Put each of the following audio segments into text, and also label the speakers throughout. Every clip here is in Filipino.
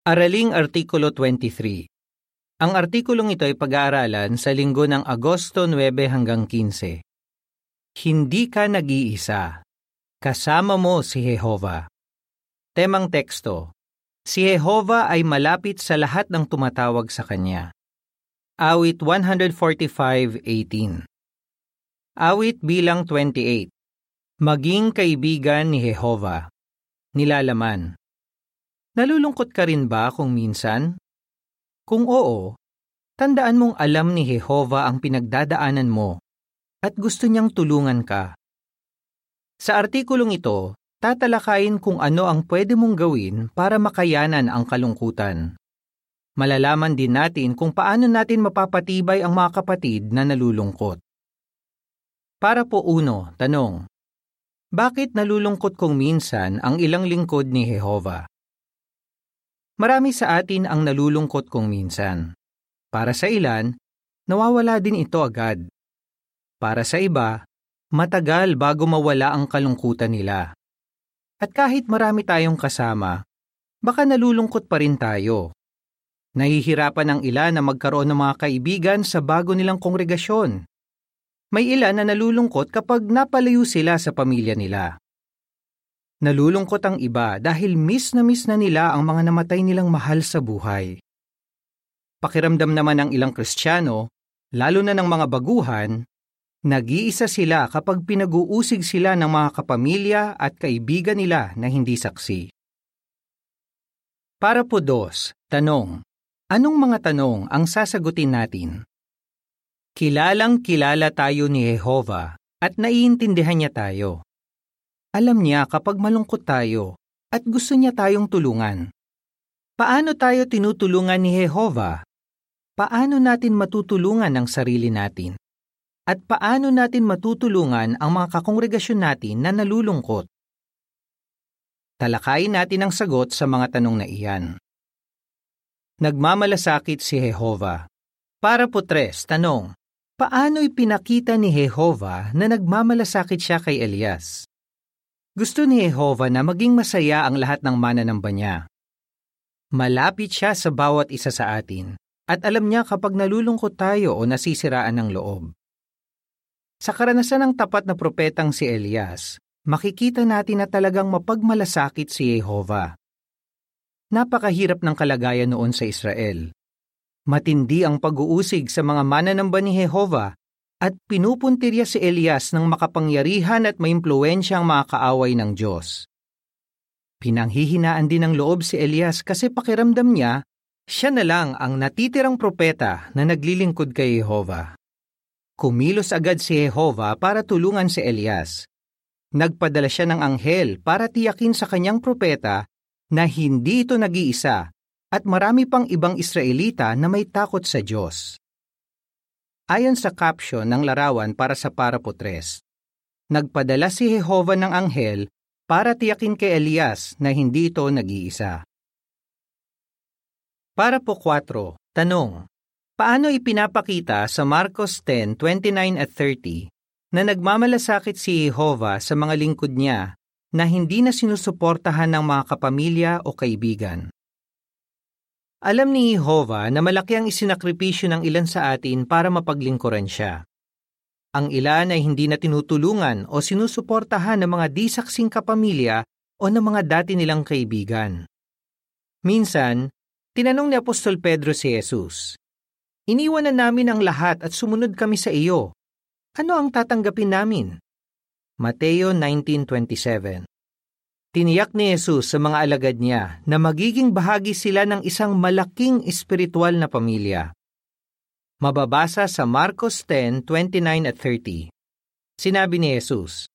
Speaker 1: Araling Artikulo 23 Ang artikulong ito ay pag-aaralan sa linggo ng Agosto 9 hanggang 15. Hindi ka nag-iisa. Kasama mo si Jehova. Temang teksto Si Jehova ay malapit sa lahat ng tumatawag sa Kanya. Awit 145.18 Awit bilang 28 Maging kaibigan ni Jehova. Nilalaman Nalulungkot ka rin ba kung minsan? Kung oo, tandaan mong alam ni Jehova ang pinagdadaanan mo at gusto niyang tulungan ka. Sa artikulong ito, tatalakayin kung ano ang pwede mong gawin para makayanan ang kalungkutan. Malalaman din natin kung paano natin mapapatibay ang mga kapatid na nalulungkot. Para po uno, tanong. Bakit nalulungkot kung minsan ang ilang lingkod ni Jehova? Marami sa atin ang nalulungkot kung minsan. Para sa ilan, nawawala din ito agad. Para sa iba, matagal bago mawala ang kalungkutan nila. At kahit marami tayong kasama, baka nalulungkot pa rin tayo. Nahihirapan ang ilan na magkaroon ng mga kaibigan sa bago nilang kongregasyon. May ilan na nalulungkot kapag napalayo sila sa pamilya nila. Nalulungkot ang iba dahil miss na miss na nila ang mga namatay nilang mahal sa buhay. Pakiramdam naman ng ilang Kristiyano, lalo na ng mga baguhan, Nag-iisa sila kapag pinag-uusig sila ng mga kapamilya at kaibigan nila na hindi saksi. Para po dos, tanong. Anong mga tanong ang sasagutin natin? Kilalang kilala tayo ni Jehova at naiintindihan niya tayo. Alam niya kapag malungkot tayo at gusto niya tayong tulungan. Paano tayo tinutulungan ni Jehova? Paano natin matutulungan ang sarili natin? at paano natin matutulungan ang mga kakongregasyon natin na nalulungkot. Talakayin natin ang sagot sa mga tanong na iyan. Nagmamalasakit si Jehova. Para po tres, tanong, paano ipinakita ni Jehova na nagmamalasakit siya kay Elias? Gusto ni Jehova na maging masaya ang lahat ng mananamba niya. Malapit siya sa bawat isa sa atin at alam niya kapag nalulungkot tayo o nasisiraan ng loob. Sa karanasan ng tapat na propetang si Elias, makikita natin na talagang mapagmalasakit si Jehova. Napakahirap ng kalagayan noon sa Israel. Matindi ang pag-uusig sa mga mananamba ni Jehova at pinupuntirya si Elias ng makapangyarihan at maimpluwensyang mga kaaway ng Diyos. Pinanghihinaan din ng loob si Elias kasi pakiramdam niya, siya na lang ang natitirang propeta na naglilingkod kay Jehova. Kumilos agad si Jehova para tulungan si Elias. Nagpadala siya ng anghel para tiyakin sa kanyang propeta na hindi ito nag-iisa at marami pang ibang Israelita na may takot sa Diyos. Ayon sa caption ng larawan para sa parapotres, nagpadala si Jehova ng anghel para tiyakin kay Elias na hindi ito nag-iisa. Para po 4, tanong, Paano ipinapakita sa Marcos 10:29 at 30 na nagmamalasakit si Jehova sa mga lingkod niya na hindi na sinusuportahan ng mga kapamilya o kaibigan? Alam ni Jehova na malaki ang isinakripisyo ng ilan sa atin para mapaglingkuran siya. Ang ilan ay hindi na tinutulungan o sinusuportahan ng mga disaksing kapamilya o ng mga dati nilang kaibigan. Minsan, tinanong ni Apostol Pedro si Jesus, Iniwan na namin ang lahat at sumunod kami sa iyo. Ano ang tatanggapin namin? Mateo 19.27 Tiniyak ni Jesus sa mga alagad niya na magiging bahagi sila ng isang malaking espiritual na pamilya. Mababasa sa Marcos 10:29 at 30. Sinabi ni Jesus,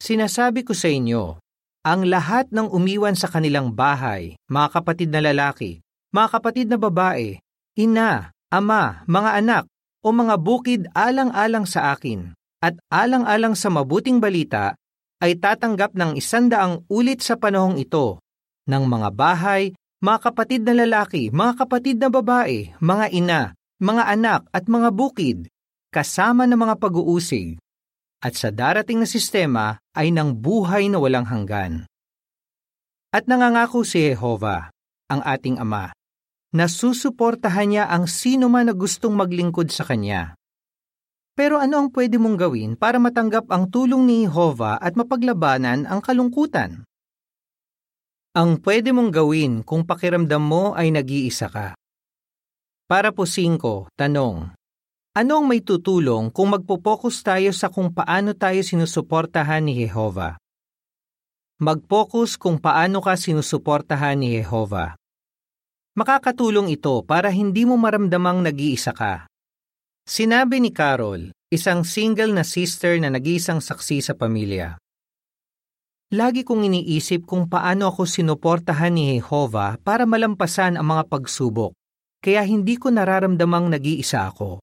Speaker 1: Sinasabi ko sa inyo, ang lahat ng umiwan sa kanilang bahay, mga kapatid na lalaki, mga kapatid na babae, ina, ama, mga anak, o mga bukid alang-alang sa akin, at alang-alang sa mabuting balita, ay tatanggap ng isandaang ulit sa panahong ito, ng mga bahay, mga kapatid na lalaki, mga kapatid na babae, mga ina, mga anak at mga bukid, kasama ng mga pag-uusig, at sa darating na sistema ay ng buhay na walang hanggan. At nangangako si Jehova, ang ating Ama. Nasusuportahan niya ang sino man na gustong maglingkod sa Kanya. Pero ano ang pwede mong gawin para matanggap ang tulong ni Jehovah at mapaglabanan ang kalungkutan? Ang pwede mong gawin kung pakiramdam mo ay nag-iisa ka. Para po 5, tanong. Ano ang may tutulong kung magpo-focus tayo sa kung paano tayo sinusuportahan ni Jehovah? Mag-focus kung paano ka sinusuportahan ni Jehovah. Makakatulong ito para hindi mo maramdamang nag-iisa ka. Sinabi ni Carol, isang single na sister na nag-iisang saksi sa pamilya. Lagi kong iniisip kung paano ako sinuportahan ni Jehovah para malampasan ang mga pagsubok, kaya hindi ko nararamdamang nag-iisa ako.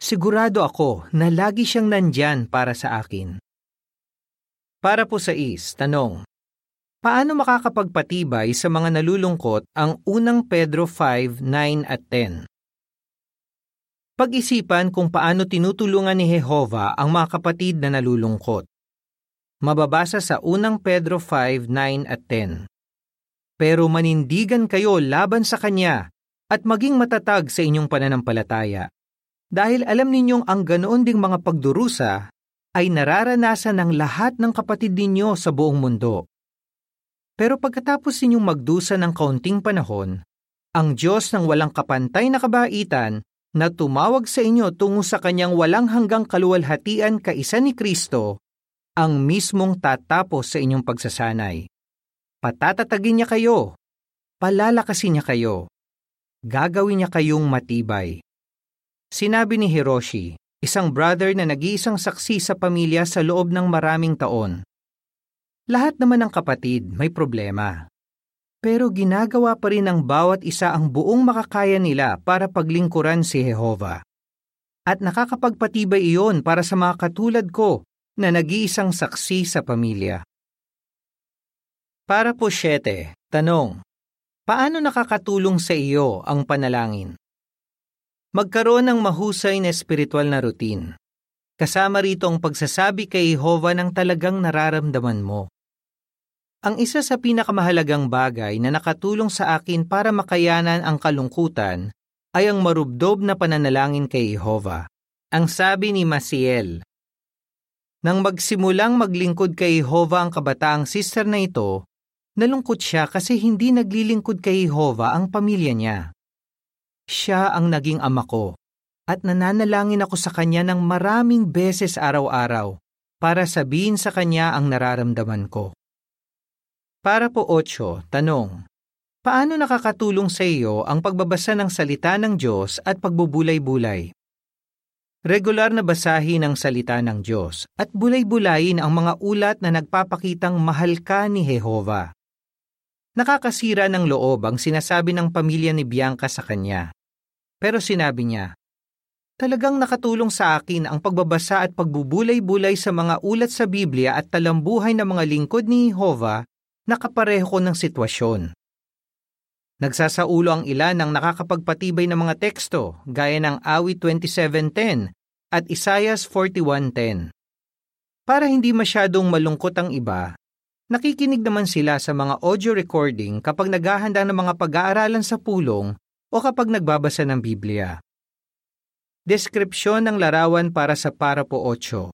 Speaker 1: Sigurado ako na lagi siyang nandyan para sa akin. Para po sa is, tanong, paano makakapagpatibay sa mga nalulungkot ang unang Pedro 5, 9 at 10? Pag-isipan kung paano tinutulungan ni Jehovah ang mga kapatid na nalulungkot mababasa sa unang Pedro 5, 9 at 10. Pero manindigan kayo laban sa Kanya at maging matatag sa inyong pananampalataya. Dahil alam ninyong ang ganoon ding mga pagdurusa ay nararanasan ng lahat ng kapatid ninyo sa buong mundo. Pero pagkatapos ninyong magdusa ng kaunting panahon, ang Diyos ng walang kapantay na kabaitan na tumawag sa inyo tungo sa kanyang walang hanggang kaluwalhatian kaisa ni Kristo ang mismong tatapos sa inyong pagsasanay. Patatatagin niya kayo, palalakasin niya kayo, gagawin niya kayong matibay. Sinabi ni Hiroshi, isang brother na nag-iisang saksi sa pamilya sa loob ng maraming taon. Lahat naman ng kapatid may problema. Pero ginagawa pa rin ng bawat isa ang buong makakaya nila para paglingkuran si Jehova. At nakakapagpatibay iyon para sa mga katulad ko na nag-iisang saksi sa pamilya. Para po 7, tanong. Paano nakakatulong sa iyo ang panalangin? Magkaroon ng mahusay na espiritual na routine. Kasama rito ang pagsasabi kay Jehovah ng talagang nararamdaman mo. Ang isa sa pinakamahalagang bagay na nakatulong sa akin para makayanan ang kalungkutan ay ang marubdob na pananalangin kay Jehovah. Ang sabi ni Masiel, nang magsimulang maglingkod kay Jehovah ang kabataang sister na ito, nalungkot siya kasi hindi naglilingkod kay Jehovah ang pamilya niya. Siya ang naging ama ko at nananalangin ako sa kanya ng maraming beses araw-araw para sabihin sa kanya ang nararamdaman ko. Para po 8, tanong. Paano nakakatulong sa iyo ang pagbabasa ng salita ng Diyos at pagbubulay-bulay? Regular na basahin ang salita ng Diyos at bulay-bulayin ang mga ulat na nagpapakitang mahal ka ni Jehova. Nakakasira ng loob ang sinasabi ng pamilya ni Bianca sa kanya. Pero sinabi niya, Talagang nakatulong sa akin ang pagbabasa at pagbubulay-bulay sa mga ulat sa Biblia at talambuhay ng mga lingkod ni Jehova na kapareho ko ng sitwasyon. Nagsasaulo ang ilan ng nakakapagpatibay ng mga teksto gaya ng Awit 27.10 at Isaiah 41.10. Para hindi masyadong malungkot ang iba, nakikinig naman sila sa mga audio recording kapag naghahanda ng mga pag-aaralan sa pulong o kapag nagbabasa ng Biblia. Deskripsyon ng larawan para sa Parapo 8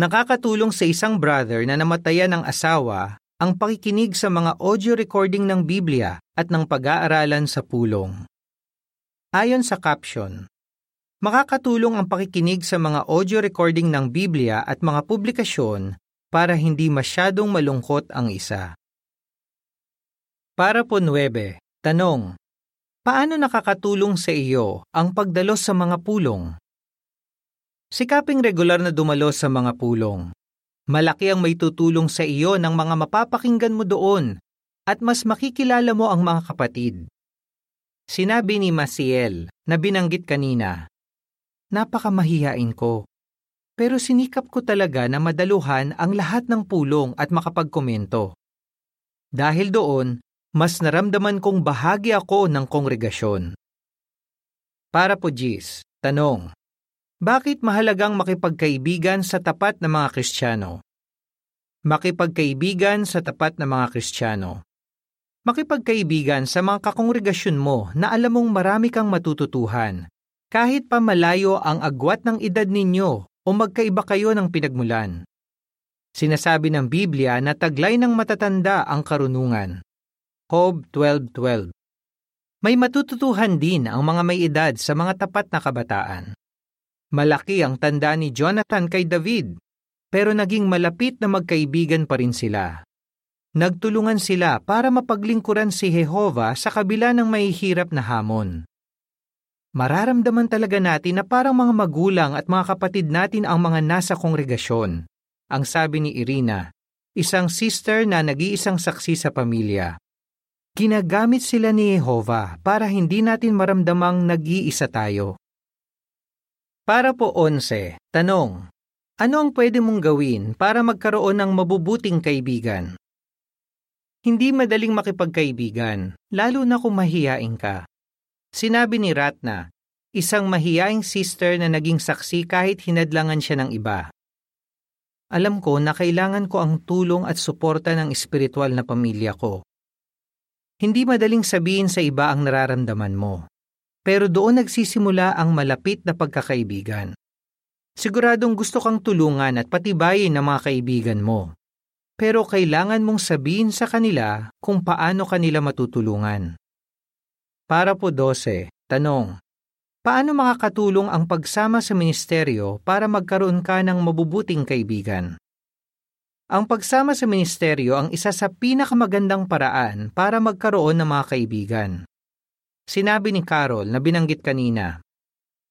Speaker 1: Nakakatulong sa isang brother na namatayan ng asawa ang pakikinig sa mga audio recording ng Biblia at ng pag-aaralan sa pulong. Ayon sa caption, makakatulong ang pakikinig sa mga audio recording ng Biblia at mga publikasyon para hindi masyadong malungkot ang isa. Para po 9, tanong, paano nakakatulong sa iyo ang pagdalos sa mga pulong? Sikaping regular na dumalos sa mga pulong Malaki ang may tutulong sa iyo ng mga mapapakinggan mo doon at mas makikilala mo ang mga kapatid. Sinabi ni Masiel na binanggit kanina, Napakamahihain ko, pero sinikap ko talaga na madaluhan ang lahat ng pulong at makapagkomento. Dahil doon, mas naramdaman kong bahagi ako ng kongregasyon. Para po Gis, tanong, bakit mahalagang makipagkaibigan sa tapat na mga Kristiyano? Makipagkaibigan sa tapat na mga Kristiyano. Makipagkaibigan sa mga kakongregasyon mo na alam mong marami kang matututuhan, kahit pa malayo ang agwat ng edad ninyo o magkaiba kayo ng pinagmulan. Sinasabi ng Biblia na taglay ng matatanda ang karunungan. Job 12.12 May matututuhan din ang mga may edad sa mga tapat na kabataan. Malaki ang tanda ni Jonathan kay David, pero naging malapit na magkaibigan pa rin sila. Nagtulungan sila para mapaglingkuran si Jehova sa kabila ng mahihirap na hamon. Mararamdaman talaga natin na parang mga magulang at mga kapatid natin ang mga nasa kongregasyon. Ang sabi ni Irina, isang sister na nag-iisang saksi sa pamilya. Ginagamit sila ni Jehova para hindi natin maramdamang nag-iisa tayo. Para po 11, tanong, ano ang pwede mong gawin para magkaroon ng mabubuting kaibigan? Hindi madaling makipagkaibigan, lalo na kung mahiyain ka. Sinabi ni Ratna, isang mahiyaing sister na naging saksi kahit hinadlangan siya ng iba. Alam ko na kailangan ko ang tulong at suporta ng espiritual na pamilya ko. Hindi madaling sabihin sa iba ang nararamdaman mo. Pero doon nagsisimula ang malapit na pagkakaibigan. Siguradong gusto kang tulungan at patibayin ng mga kaibigan mo pero kailangan mong sabihin sa kanila kung paano kanila matutulungan. Para po 12, tanong. Paano makakatulong ang pagsama sa ministeryo para magkaroon ka ng mabubuting kaibigan? Ang pagsama sa ministeryo ang isa sa pinakamagandang paraan para magkaroon ng mga kaibigan. Sinabi ni Carol na binanggit kanina,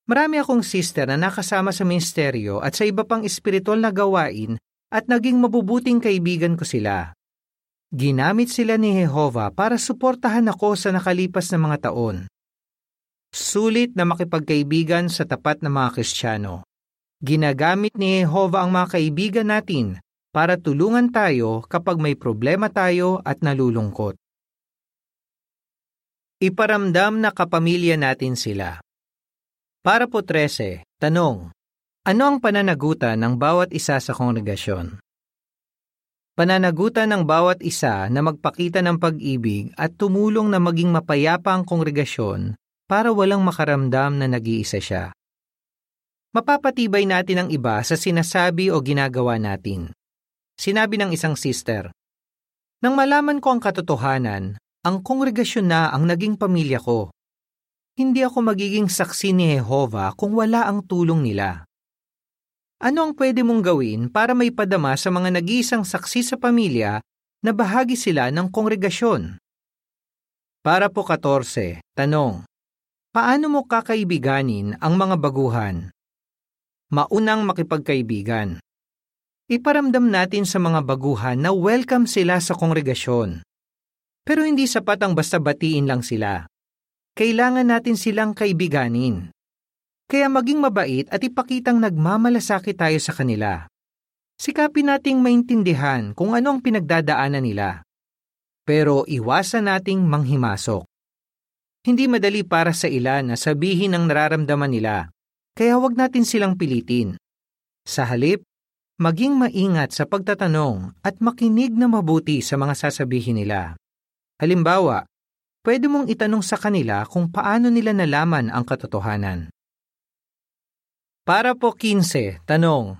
Speaker 1: Marami akong sister na nakasama sa ministeryo at sa iba pang espiritual na gawain at naging mabubuting kaibigan ko sila. Ginamit sila ni Jehova para suportahan ako sa nakalipas na mga taon. Sulit na makipagkaibigan sa tapat na mga Kristiyano. Ginagamit ni Jehova ang mga kaibigan natin para tulungan tayo kapag may problema tayo at nalulungkot. Iparamdam na kapamilya natin sila. Para po 13, tanong, ano ang pananagutan ng bawat isa sa kongregasyon? Pananagutan ng bawat isa na magpakita ng pag-ibig at tumulong na maging mapayapa ang kongregasyon para walang makaramdam na nag-iisa siya. Mapapatibay natin ang iba sa sinasabi o ginagawa natin. Sinabi ng isang sister, Nang malaman ko ang katotohanan, ang kongregasyon na ang naging pamilya ko. Hindi ako magiging saksi ni Jehova kung wala ang tulong nila. Ano ang pwede mong gawin para may padama sa mga nag-iisang saksi sa pamilya na bahagi sila ng kongregasyon? Para po 14, tanong. Paano mo kakaibiganin ang mga baguhan? Maunang makipagkaibigan. Iparamdam natin sa mga baguhan na welcome sila sa kongregasyon. Pero hindi sapat ang basta batiin lang sila. Kailangan natin silang kaibiganin. Kaya maging mabait at ipakitang nagmamalasakit tayo sa kanila. Sikapin nating maintindihan kung ano ang pinagdadaanan nila. Pero iwasan nating manghimasok. Hindi madali para sa ilan na sabihin ang nararamdaman nila, kaya huwag natin silang pilitin. Sa halip, maging maingat sa pagtatanong at makinig na mabuti sa mga sasabihin nila. Halimbawa, pwede mong itanong sa kanila kung paano nila nalaman ang katotohanan. Para po 15, tanong.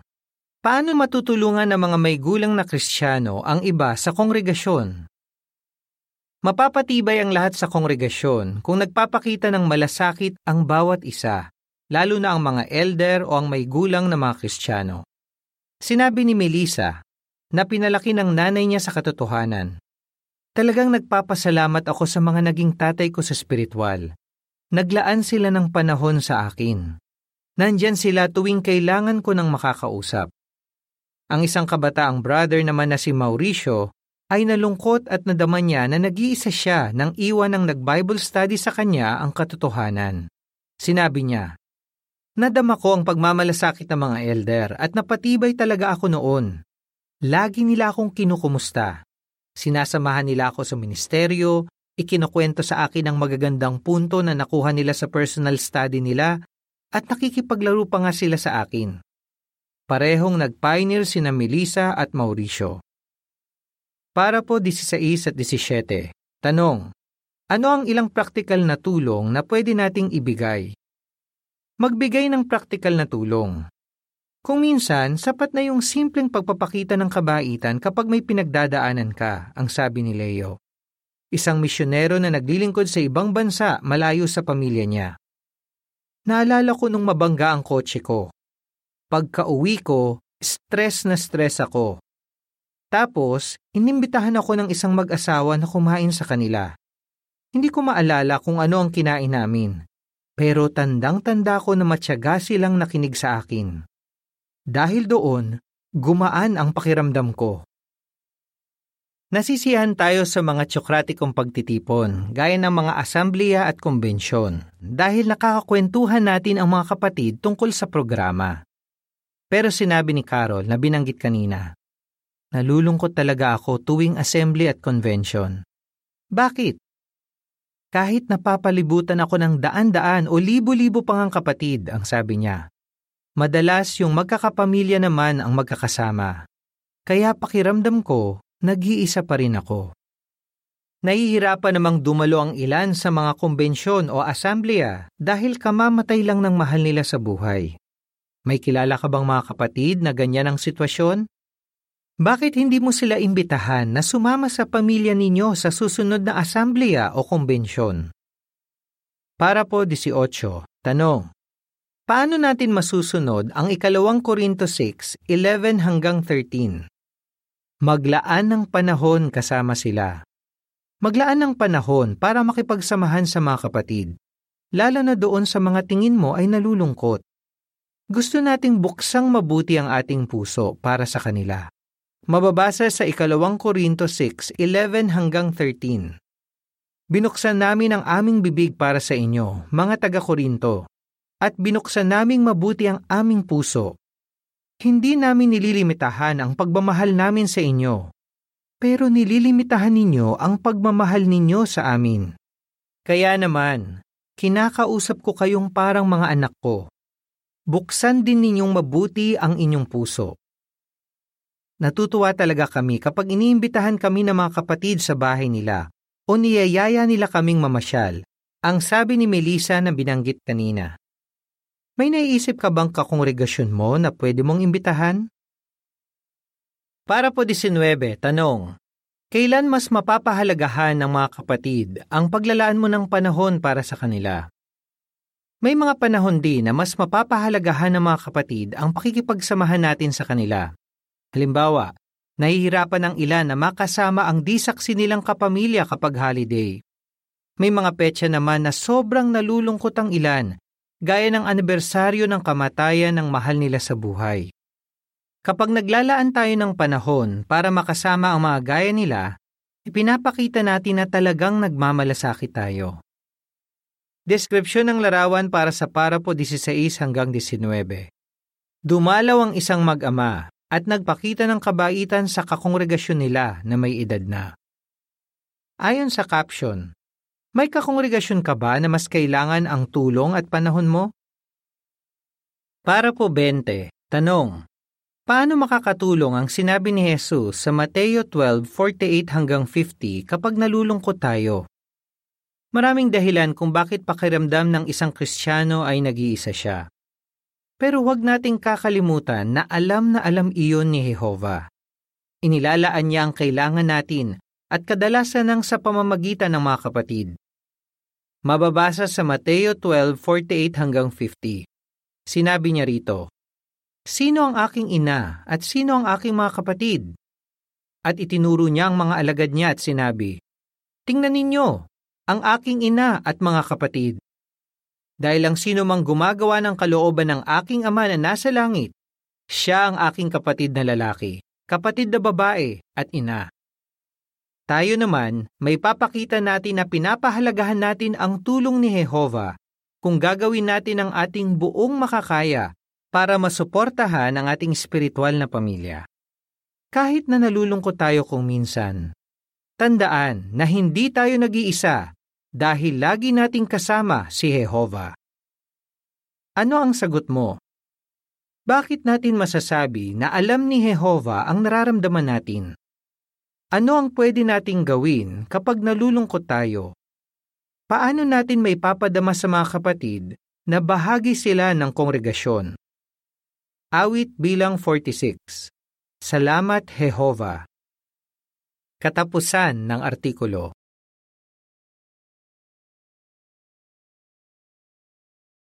Speaker 1: Paano matutulungan ng mga may gulang na Kristiyano ang iba sa kongregasyon? Mapapatibay ang lahat sa kongregasyon kung nagpapakita ng malasakit ang bawat isa, lalo na ang mga elder o ang may gulang na mga Kristiyano. Sinabi ni Melissa na pinalaki ng nanay niya sa katotohanan. Talagang nagpapasalamat ako sa mga naging tatay ko sa spiritual. Naglaan sila ng panahon sa akin. Nandyan sila tuwing kailangan ko ng makakausap. Ang isang kabataang brother naman na si Mauricio ay nalungkot at nadama niya na nag-iisa siya nang iwan ng nag-Bible study sa kanya ang katotohanan. Sinabi niya, Nadama ko ang pagmamalasakit ng mga elder at napatibay talaga ako noon. Lagi nila akong kinukumusta. Sinasamahan nila ako sa ministeryo, ikinukwento sa akin ang magagandang punto na nakuha nila sa personal study nila at nakikipaglaro pa nga sila sa akin. Parehong nag-pioneer sina Melissa at Mauricio. Para po 16 at 17, Tanong, ano ang ilang praktikal na tulong na pwede nating ibigay? Magbigay ng praktikal na tulong. Kung minsan, sapat na yung simpleng pagpapakita ng kabaitan kapag may pinagdadaanan ka, ang sabi ni Leo. Isang misyonero na naglilingkod sa ibang bansa malayo sa pamilya niya. Naalala ko nung mabangga ang kotse ko. Pagka uwi ko, stress na stress ako. Tapos, inimbitahan ako ng isang mag-asawa na kumain sa kanila. Hindi ko maalala kung ano ang kinain namin. Pero tandang-tanda ko na matyaga silang nakinig sa akin. Dahil doon, gumaan ang pakiramdam ko. Nasisiyahan tayo sa mga tsokratikong pagtitipon, gaya ng mga asamblea at kumbensyon, dahil nakakakwentuhan natin ang mga kapatid tungkol sa programa. Pero sinabi ni Carol na binanggit kanina, Nalulungkot talaga ako tuwing assembly at convention. Bakit? Kahit napapalibutan ako ng daan-daan o libo-libo pang ang kapatid, ang sabi niya. Madalas yung magkakapamilya naman ang magkakasama. Kaya pakiramdam ko, nag-iisa pa rin ako. Nahihirapan namang dumalo ang ilan sa mga kumbensyon o asamblea dahil kamamatay lang ng mahal nila sa buhay. May kilala ka bang mga kapatid na ganyan ang sitwasyon? Bakit hindi mo sila imbitahan na sumama sa pamilya ninyo sa susunod na asamblea o kumbensyon? Para po 18, tanong. Paano natin masusunod ang ikalawang Korinto 6, 11 hanggang 13? Maglaan ng panahon kasama sila. Maglaan ng panahon para makipagsamahan sa mga kapatid, lalo na doon sa mga tingin mo ay nalulungkot. Gusto nating buksang mabuti ang ating puso para sa kanila. Mababasa sa ikalawang Korinto 6:11 hanggang 13. Binuksan namin ang aming bibig para sa inyo, mga taga-Korinto, at binuksan naming mabuti ang aming puso. Hindi namin nililimitahan ang pagmamahal namin sa inyo, pero nililimitahan ninyo ang pagmamahal ninyo sa amin. Kaya naman, kinakausap ko kayong parang mga anak ko. Buksan din ninyong mabuti ang inyong puso Natutuwa talaga kami kapag iniimbitahan kami ng mga kapatid sa bahay nila o niyayaya nila kaming mamasyal, ang sabi ni Melissa na binanggit kanina. May naiisip ka bang kakongregasyon mo na pwede mong imbitahan? Para po 19, tanong. Kailan mas mapapahalagahan ng mga kapatid ang paglalaan mo ng panahon para sa kanila? May mga panahon din na mas mapapahalagahan ng mga kapatid ang pakikipagsamahan natin sa kanila. Halimbawa, nahihirapan ang ilan na makasama ang disaksi nilang kapamilya kapag holiday. May mga petsa naman na sobrang nalulungkot ang ilan, gaya ng anibersaryo ng kamatayan ng mahal nila sa buhay. Kapag naglalaan tayo ng panahon para makasama ang mga gaya nila, ipinapakita natin na talagang nagmamalasakit tayo. Deskripsyon ng larawan para sa parapo 16 hanggang 19. Dumalaw ang isang mag-ama, at nagpakita ng kabaitan sa kakongregasyon nila na may edad na. Ayon sa caption, may kakongregasyon ka ba na mas kailangan ang tulong at panahon mo? Para po 20, tanong, paano makakatulong ang sinabi ni Jesus sa Mateo 12:48 hanggang 50 kapag nalulungkot tayo? Maraming dahilan kung bakit pakiramdam ng isang Kristiyano ay nag-iisa siya. Pero huwag nating kakalimutan na alam na alam iyon ni Jehova. Inilalaan niya ang kailangan natin at kadalasan ng sa pamamagitan ng mga kapatid. Mababasa sa Mateo 12:48 hanggang 50. Sinabi niya rito, Sino ang aking ina at sino ang aking mga kapatid? At itinuro niya ang mga alagad niya at sinabi, Tingnan ninyo, ang aking ina at mga kapatid. Dahil ang sino mang gumagawa ng kalooban ng aking ama na nasa langit, siya ang aking kapatid na lalaki, kapatid na babae at ina. Tayo naman, may papakita natin na pinapahalagahan natin ang tulong ni Jehova kung gagawin natin ang ating buong makakaya para masuportahan ang ating spiritual na pamilya. Kahit na nalulungkot tayo kung minsan, tandaan na hindi tayo nag-iisa dahil lagi nating kasama si Jehova. Ano ang sagot mo? Bakit natin masasabi na alam ni Jehova ang nararamdaman natin? Ano ang pwede nating gawin kapag nalulungkot tayo? Paano natin may papadama sa mga kapatid na bahagi sila ng kongregasyon? Awit bilang 46 Salamat Jehova Katapusan ng artikulo